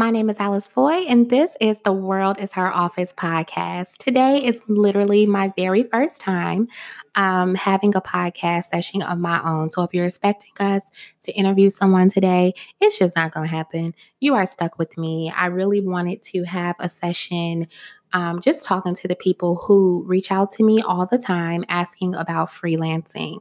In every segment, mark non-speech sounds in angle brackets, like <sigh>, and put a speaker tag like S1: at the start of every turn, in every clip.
S1: My name is Alice Foy, and this is the World is Her Office podcast. Today is literally my very first time um, having a podcast session of my own. So if you're expecting us to interview someone today, it's just not going to happen. You are stuck with me. I really wanted to have a session um, just talking to the people who reach out to me all the time asking about freelancing.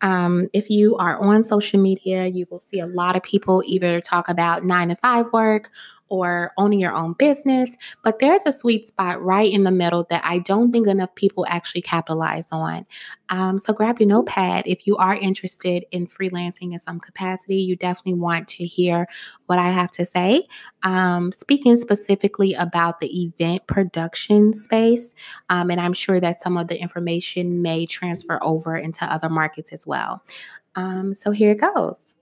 S1: Um, if you are on social media, you will see a lot of people either talk about nine to five work or owning your own business, but there's a sweet spot right in the middle that I don't think enough people actually capitalize on. Um, so grab your notepad if you are interested in freelancing in some capacity. You definitely want to hear what I have to say. Um, speaking specifically about the event production space, um, and I'm sure that some of the information may transfer over into other markets as well. Um, so here it goes.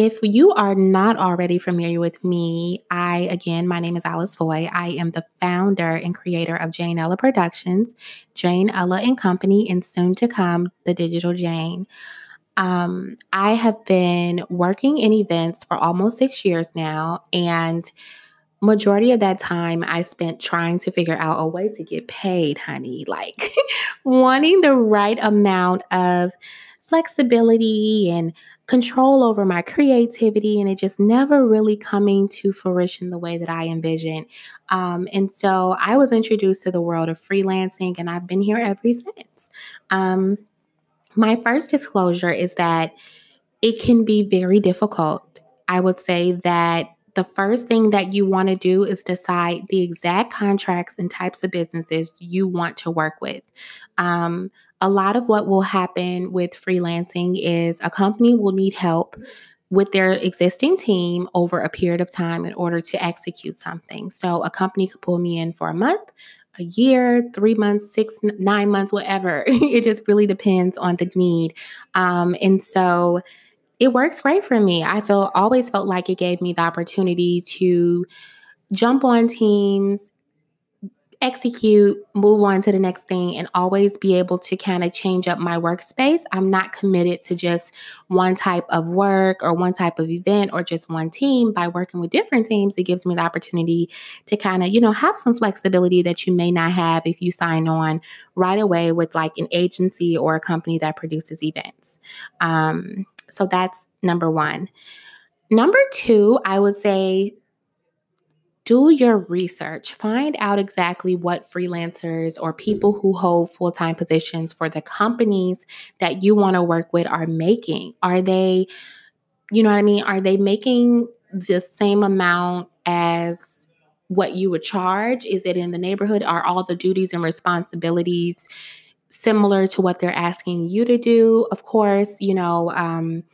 S1: If you are not already familiar with me, I, again, my name is Alice Foy. I am the founder and creator of Jane Ella Productions, Jane Ella and Company, and soon to come, The Digital Jane. Um, I have been working in events for almost six years now, and majority of that time I spent trying to figure out a way to get paid, honey, <laughs> like wanting the right amount of flexibility and control over my creativity and it just never really coming to fruition the way that I envisioned. Um, and so I was introduced to the world of freelancing and I've been here ever since. Um, my first disclosure is that it can be very difficult. I would say that the first thing that you want to do is decide the exact contracts and types of businesses you want to work with. Um, a lot of what will happen with freelancing is a company will need help with their existing team over a period of time in order to execute something. So a company could pull me in for a month, a year, three months, six, nine months, whatever. <laughs> it just really depends on the need. Um, and so it works great for me. I feel always felt like it gave me the opportunity to jump on teams execute, move on to the next thing, and always be able to kind of change up my workspace. I'm not committed to just one type of work or one type of event or just one team. By working with different teams, it gives me the opportunity to kind of, you know, have some flexibility that you may not have if you sign on right away with like an agency or a company that produces events. Um, so that's number one. Number two, I would say do your research. Find out exactly what freelancers or people who hold full time positions for the companies that you want to work with are making. Are they, you know what I mean? Are they making the same amount as what you would charge? Is it in the neighborhood? Are all the duties and responsibilities similar to what they're asking you to do? Of course, you know, um,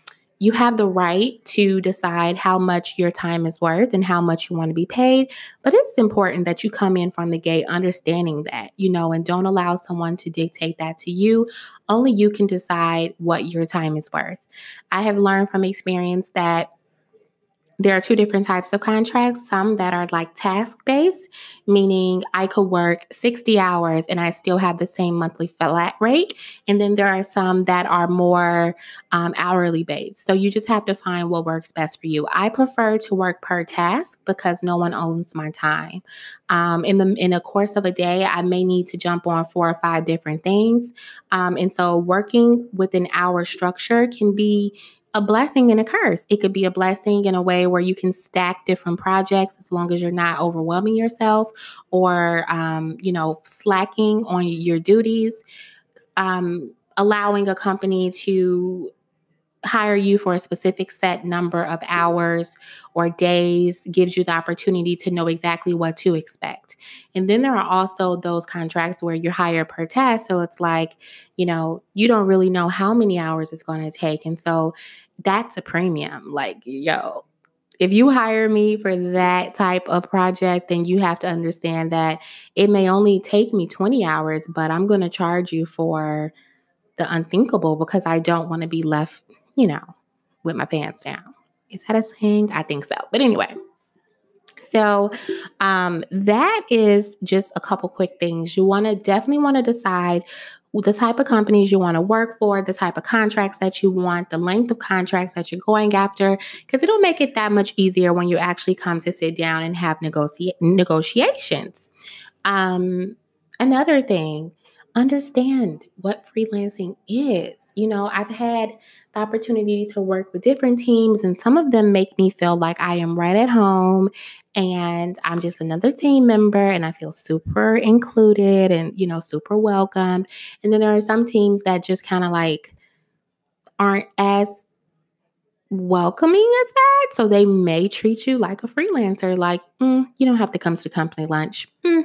S1: you have the right to decide how much your time is worth and how much you want to be paid. But it's important that you come in from the gate understanding that, you know, and don't allow someone to dictate that to you. Only you can decide what your time is worth. I have learned from experience that there are two different types of contracts some that are like task based meaning i could work 60 hours and i still have the same monthly flat rate and then there are some that are more um, hourly based. So you just have to find what works best for you. I prefer to work per task because no one owns my time. Um, in the in a course of a day i may need to jump on four or five different things. Um, and so working with an hour structure can be a blessing and a curse. It could be a blessing in a way where you can stack different projects as long as you're not overwhelming yourself or, um, you know, slacking on your duties. Um, allowing a company to hire you for a specific set number of hours or days gives you the opportunity to know exactly what to expect. And then there are also those contracts where you're hired per test. So it's like, you know, you don't really know how many hours it's going to take. And so that's a premium. Like, yo, if you hire me for that type of project, then you have to understand that it may only take me 20 hours, but I'm going to charge you for the unthinkable because I don't want to be left, you know, with my pants down. Is that a saying? I think so. But anyway, so um, that is just a couple quick things. You want to definitely want to decide the type of companies you want to work for, the type of contracts that you want, the length of contracts that you're going after, because it'll make it that much easier when you actually come to sit down and have negotiate negotiations. Um, another thing, understand what freelancing is. You know, I've had the opportunity to work with different teams, and some of them make me feel like I am right at home and I'm just another team member and I feel super included and, you know, super welcome. And then there are some teams that just kind of like aren't as welcoming as that. So they may treat you like a freelancer, like, mm, you don't have to come to the company lunch. Mm,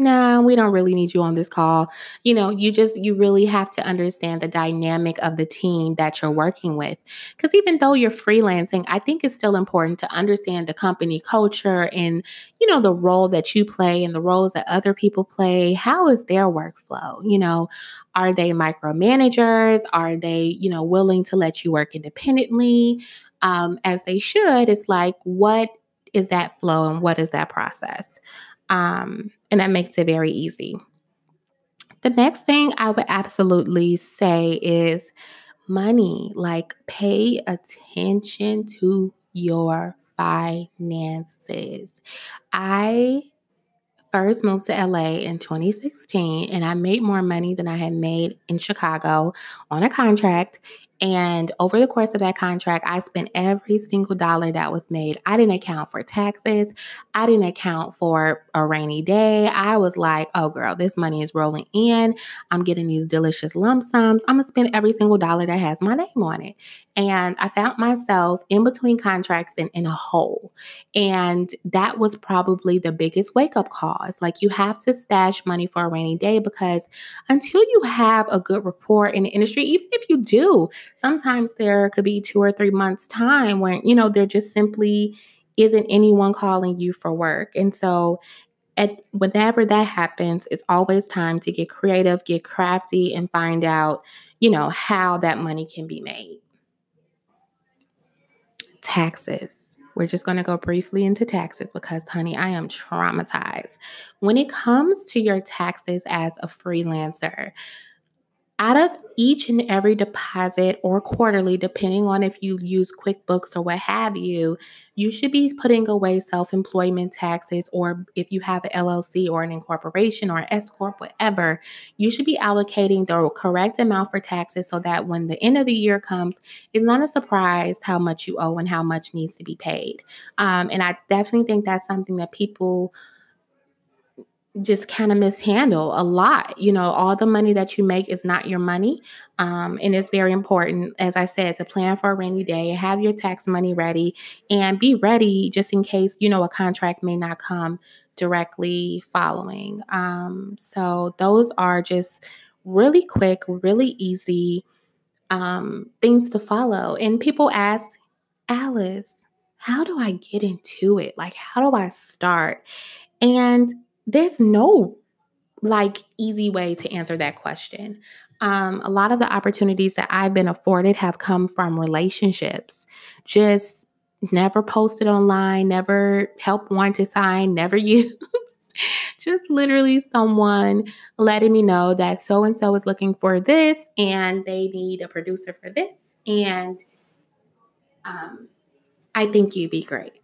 S1: nah, we don't really need you on this call. You know, you just, you really have to understand the dynamic of the team that you're working with. Because even though you're freelancing, I think it's still important to understand the company culture and, you know, the role that you play and the roles that other people play. How is their workflow? You know, are they micromanagers? Are they, you know, willing to let you work independently? Um, as they should, it's like, what is that flow and what is that process? Um, and that makes it very easy. The next thing I would absolutely say is money. Like, pay attention to your finances. I first moved to LA in 2016 and I made more money than I had made in Chicago on a contract. And over the course of that contract, I spent every single dollar that was made. I didn't account for taxes. I didn't account for a rainy day. I was like, oh, girl, this money is rolling in. I'm getting these delicious lump sums. I'm going to spend every single dollar that has my name on it. And I found myself in between contracts and in a hole. And that was probably the biggest wake up call. It's like you have to stash money for a rainy day because until you have a good rapport in the industry, even if you do, sometimes there could be two or three months' time when, you know, there just simply isn't anyone calling you for work. And so at whenever that happens, it's always time to get creative, get crafty, and find out, you know, how that money can be made taxes. We're just going to go briefly into taxes because, honey, I am traumatized. When it comes to your taxes as a freelancer, out of each and every deposit or quarterly, depending on if you use QuickBooks or what have you, you should be putting away self employment taxes, or if you have an LLC or an incorporation or an S Corp, whatever, you should be allocating the correct amount for taxes so that when the end of the year comes, it's not a surprise how much you owe and how much needs to be paid. Um, and I definitely think that's something that people just kind of mishandle a lot. You know, all the money that you make is not your money. Um, and it's very important, as I said, to plan for a rainy day, have your tax money ready, and be ready just in case, you know, a contract may not come directly following. Um, so those are just really quick, really easy um, things to follow. And people ask, Alice, how do I get into it? Like, how do I start? And there's no like easy way to answer that question. Um, a lot of the opportunities that I've been afforded have come from relationships. Just never posted online, never helped one to sign, never <laughs> used. Just literally someone letting me know that so and so is looking for this and they need a producer for this. And um, I think you'd be great.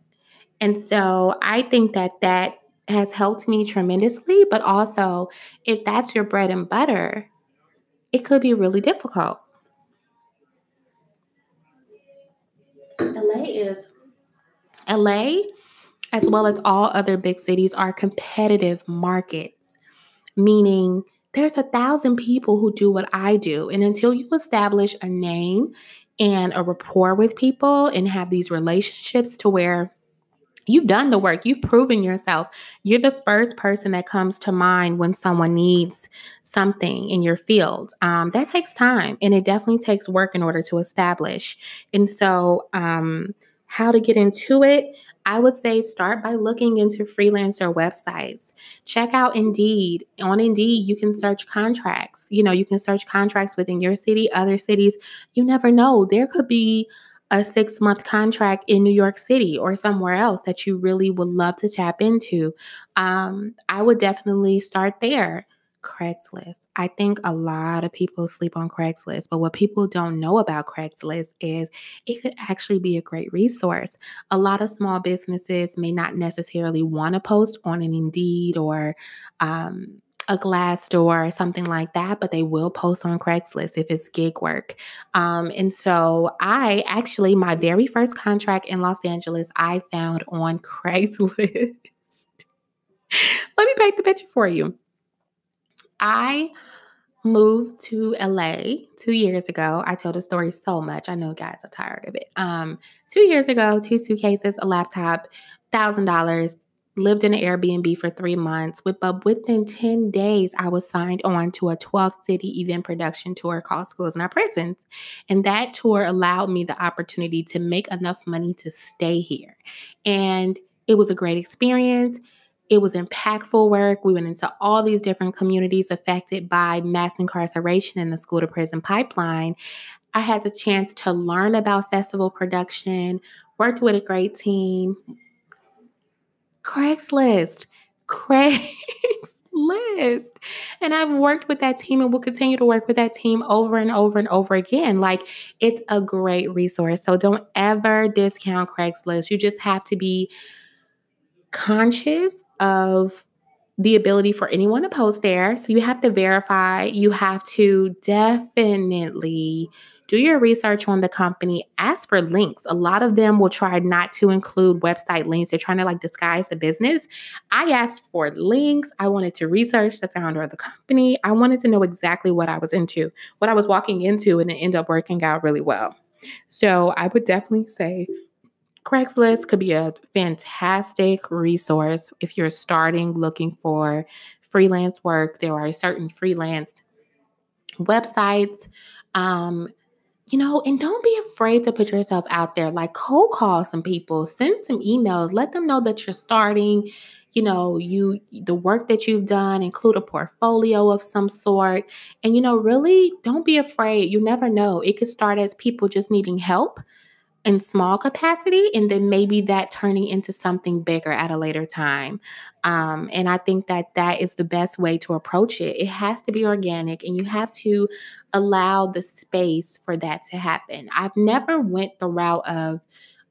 S1: And so I think that that has helped me tremendously. But also, if that's your bread and butter, it could be really difficult. LA is LA, as well as all other big cities, are competitive markets, meaning there's a thousand people who do what I do. And until you establish a name and a rapport with people and have these relationships to where You've done the work, you've proven yourself. You're the first person that comes to mind when someone needs something in your field. Um, that takes time and it definitely takes work in order to establish. And so, um, how to get into it? I would say start by looking into freelancer websites. Check out Indeed. On Indeed, you can search contracts. You know, you can search contracts within your city, other cities. You never know. There could be a six month contract in New York City or somewhere else that you really would love to tap into, um, I would definitely start there. Craigslist. I think a lot of people sleep on Craigslist, but what people don't know about Craigslist is it could actually be a great resource. A lot of small businesses may not necessarily want to post on an Indeed or um, a Glassdoor or something like that, but they will post on Craigslist if it's gig work. Um, and so I actually, my very first contract in Los Angeles, I found on <laughs> Craigslist. Let me paint the picture for you. I moved to LA two years ago. I tell the story so much. I know guys are tired of it. Um, two years ago, two suitcases, a laptop, thousand dollars. Lived in an Airbnb for three months. With but within 10 days, I was signed on to a 12 city event production tour called Schools in Our Prisons. And that tour allowed me the opportunity to make enough money to stay here. And it was a great experience. It was impactful work. We went into all these different communities affected by mass incarceration in the school to prison pipeline. I had the chance to learn about festival production, worked with a great team. Craigslist, Craigslist. And I've worked with that team and will continue to work with that team over and over and over again. Like it's a great resource. So don't ever discount Craigslist. You just have to be conscious of the ability for anyone to post there. So you have to verify, you have to definitely do your research on the company, ask for links. A lot of them will try not to include website links. They're trying to like disguise the business. I asked for links. I wanted to research the founder of the company. I wanted to know exactly what I was into, what I was walking into, and it ended up working out really well. So I would definitely say Craigslist could be a fantastic resource if you're starting looking for freelance work. There are certain freelance websites. Um, you know, and don't be afraid to put yourself out there. Like cold call some people, send some emails, let them know that you're starting. You know, you the work that you've done, include a portfolio of some sort. And you know, really don't be afraid. You never know. It could start as people just needing help in small capacity and then maybe that turning into something bigger at a later time um, and i think that that is the best way to approach it it has to be organic and you have to allow the space for that to happen i've never went the route of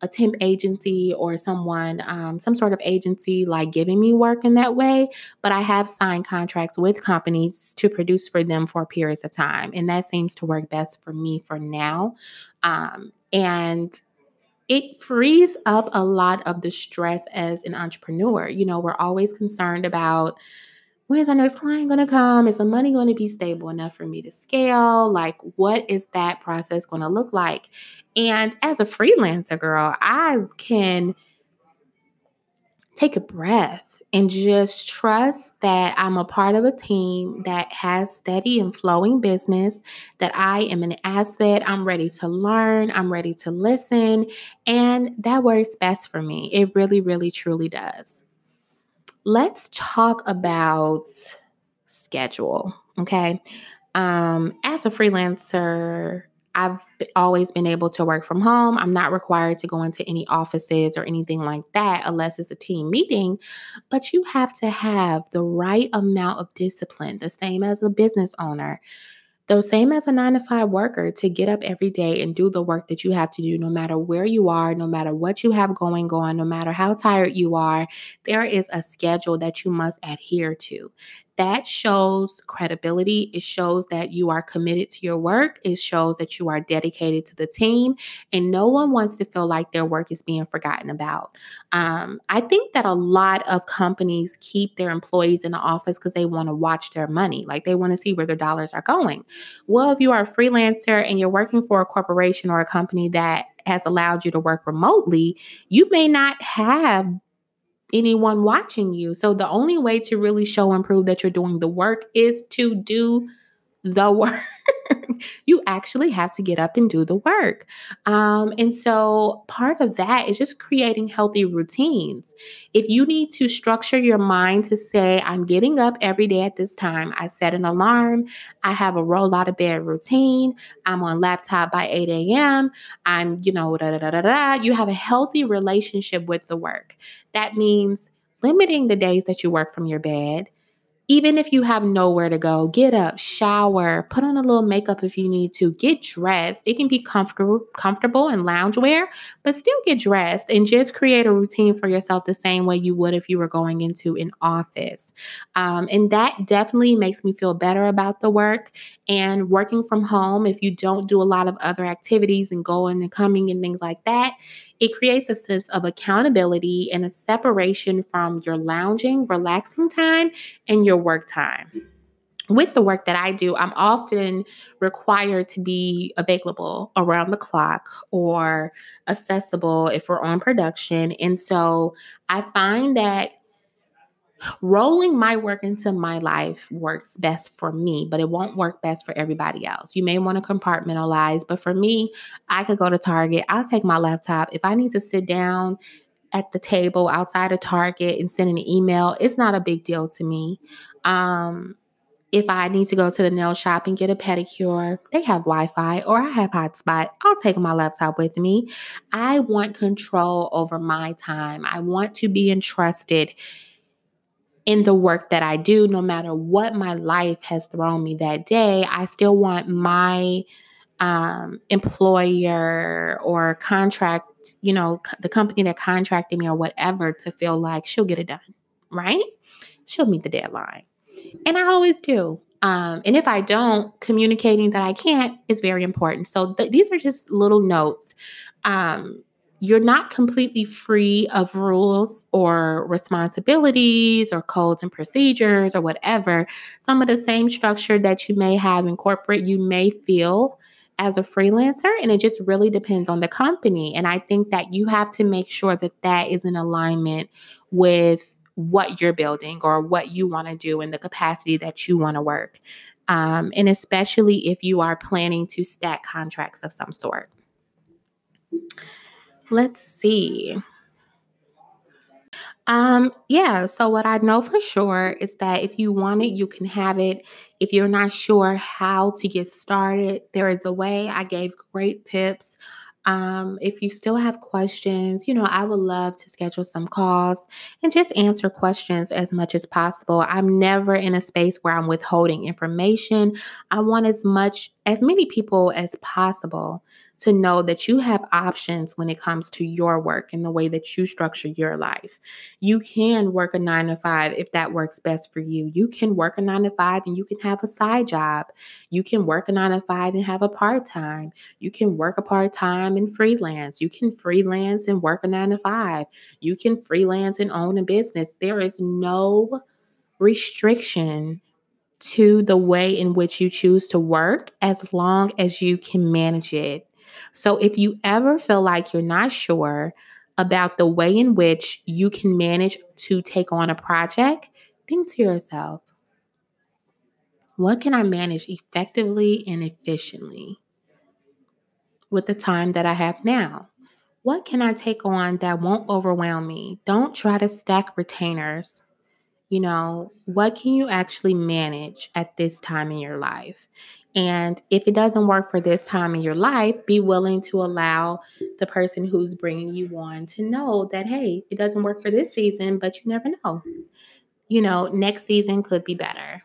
S1: a temp agency or someone, um, some sort of agency like giving me work in that way, but I have signed contracts with companies to produce for them for periods of time. And that seems to work best for me for now. Um, and it frees up a lot of the stress as an entrepreneur. You know, we're always concerned about when's our next client going to come? Is the money going to be stable enough for me to scale? Like, what is that process going to look like? And as a freelancer girl, I can take a breath and just trust that I'm a part of a team that has steady and flowing business, that I am an asset. I'm ready to learn, I'm ready to listen, and that works best for me. It really, really, truly does. Let's talk about schedule, okay? Um, as a freelancer, I've always been able to work from home. I'm not required to go into any offices or anything like that unless it's a team meeting. But you have to have the right amount of discipline, the same as a business owner. Though, same as a nine to five worker, to get up every day and do the work that you have to do, no matter where you are, no matter what you have going on, no matter how tired you are, there is a schedule that you must adhere to that shows credibility. It shows that you are committed to your work. It shows that you are dedicated to the team, and no one wants to feel like their work is being forgotten about. Um, I think that a lot of companies keep their employees in the office because they want to watch their money, like they want to see where their dollars are going. Well, if you are a freelancer and you're working for a corporation or a company that has allowed you to work remotely, you may not have anyone watching you. So the only way to really show and prove that you're doing the work is to do the <laughs> work. You actually have to get up and do the work. Um, and so part of that is just creating healthy routines. If you need to structure your mind to say, I'm getting up every day at this time, I set an alarm, I have a roll out of bed routine, I'm on laptop by 8 a.m., I'm, you know, da da da da. You have a healthy relationship with the work. That means limiting the days that you work from your bed even if you have nowhere to go, get up, shower, put on a little makeup if you need to, get dressed. It can be comfortable, comfortable and loungewear, but still get dressed and just create a routine for yourself the same way you would if you were going into an office. Um, and that definitely makes me feel better about the work. And working from home, if you don't do a lot of other activities and going and coming and things like that, it creates a sense of accountability and a separation from your lounging, relaxing time and your work time with the work that I do, I'm often required to be available around the clock or accessible if we're on production. And so I find that rolling my work into my life works best for me, but it won't work best for everybody else. You may want to compartmentalize, but for me, I could go to Target. I'll take my laptop. If I need to sit down at the table outside of Target and send an email, it's not a big deal to me. Um, if I need to go to the nail shop and get a pedicure, they have Wi Fi or I have hotspot. I'll take my laptop with me. I want control over my time. I want to be entrusted in the work that I do, no matter what my life has thrown me that day, I still want my um, employer or contract, you know, the company that contracted me or whatever to feel like she'll get it done, right? She'll meet the deadline. And I always do. Um, and if I don't, communicating that I can't is very important. So th- these are just little notes. Um, you're not completely free of rules or responsibilities or codes and procedures or whatever. Some of the same structure that you may have in corporate, you may feel as a freelancer, and it just really depends on the company. And I think that you have to make sure that that is in alignment with what you're building or what you want to do in the capacity that you want to work. Um, and especially if you are planning to stack contracts of some sort. Let's see. Um, yeah, so what I know for sure is that if you want it, you can have it. If you're not sure how to get started, there is a way. I gave great tips. Um, if you still have questions, you know, I would love to schedule some calls and just answer questions as much as possible. I'm never in a space where I'm withholding information. I want as much, as many people as possible to know that you have options when it comes to your work and the way that you structure your life. You can work a nine to five if that works best for you. You can work a nine to five and you can have a side job. You can work a nine to five and have a part time. You can work a part time and freelance. You can freelance and work a nine to five. You can freelance and own a business. There is no restriction to the way in which you choose to work as long as you can manage it. So if you ever feel like you're not sure about the way in which you can manage to take on a project, think to yourself, what can I manage effectively and efficiently with the time that I have now? What can I take on that won't overwhelm me? Don't try to stack retainers. You know, what can you actually manage at this time in your life? And if it doesn't work for this time in your life, be willing to allow the person who's bringing you on to know that, hey, it doesn't work for this season, but you never know. You know, next season could be better.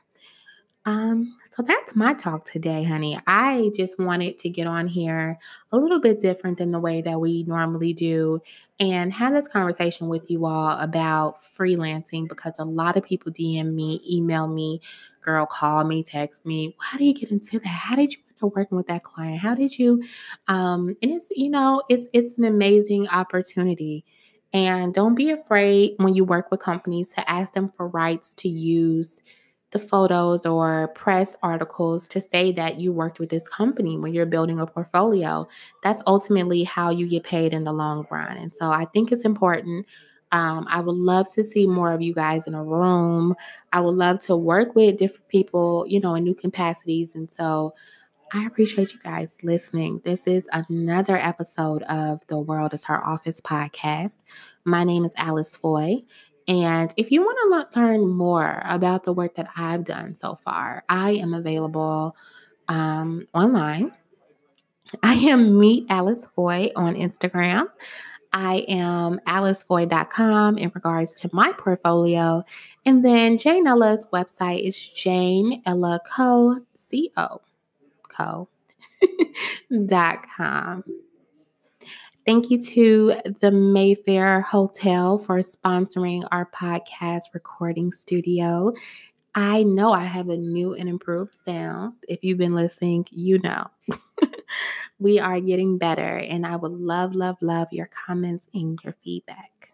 S1: Um, so that's my talk today, honey. I just wanted to get on here a little bit different than the way that we normally do and have this conversation with you all about freelancing because a lot of people DM me, email me girl call me, text me. How do you get into that? How did you end up working with that client? How did you? Um, and it's you know it's it's an amazing opportunity. And don't be afraid when you work with companies to ask them for rights to use the photos or press articles to say that you worked with this company when you're building a portfolio. That's ultimately how you get paid in the long run. And so I think it's important um, I would love to see more of you guys in a room. I would love to work with different people, you know, in new capacities. And so I appreciate you guys listening. This is another episode of the World is Her Office podcast. My name is Alice Foy. And if you want to learn more about the work that I've done so far, I am available um, online. I am Meet Alice Foy on Instagram. I am alicefoy.com in regards to my portfolio. And then Jane Ella's website is Jane Ella Co. C-O. Co. <laughs> dot com. Thank you to the Mayfair Hotel for sponsoring our podcast recording studio. I know I have a new and improved sound. If you've been listening, you know. <laughs> we are getting better, and I would love, love, love your comments and your feedback.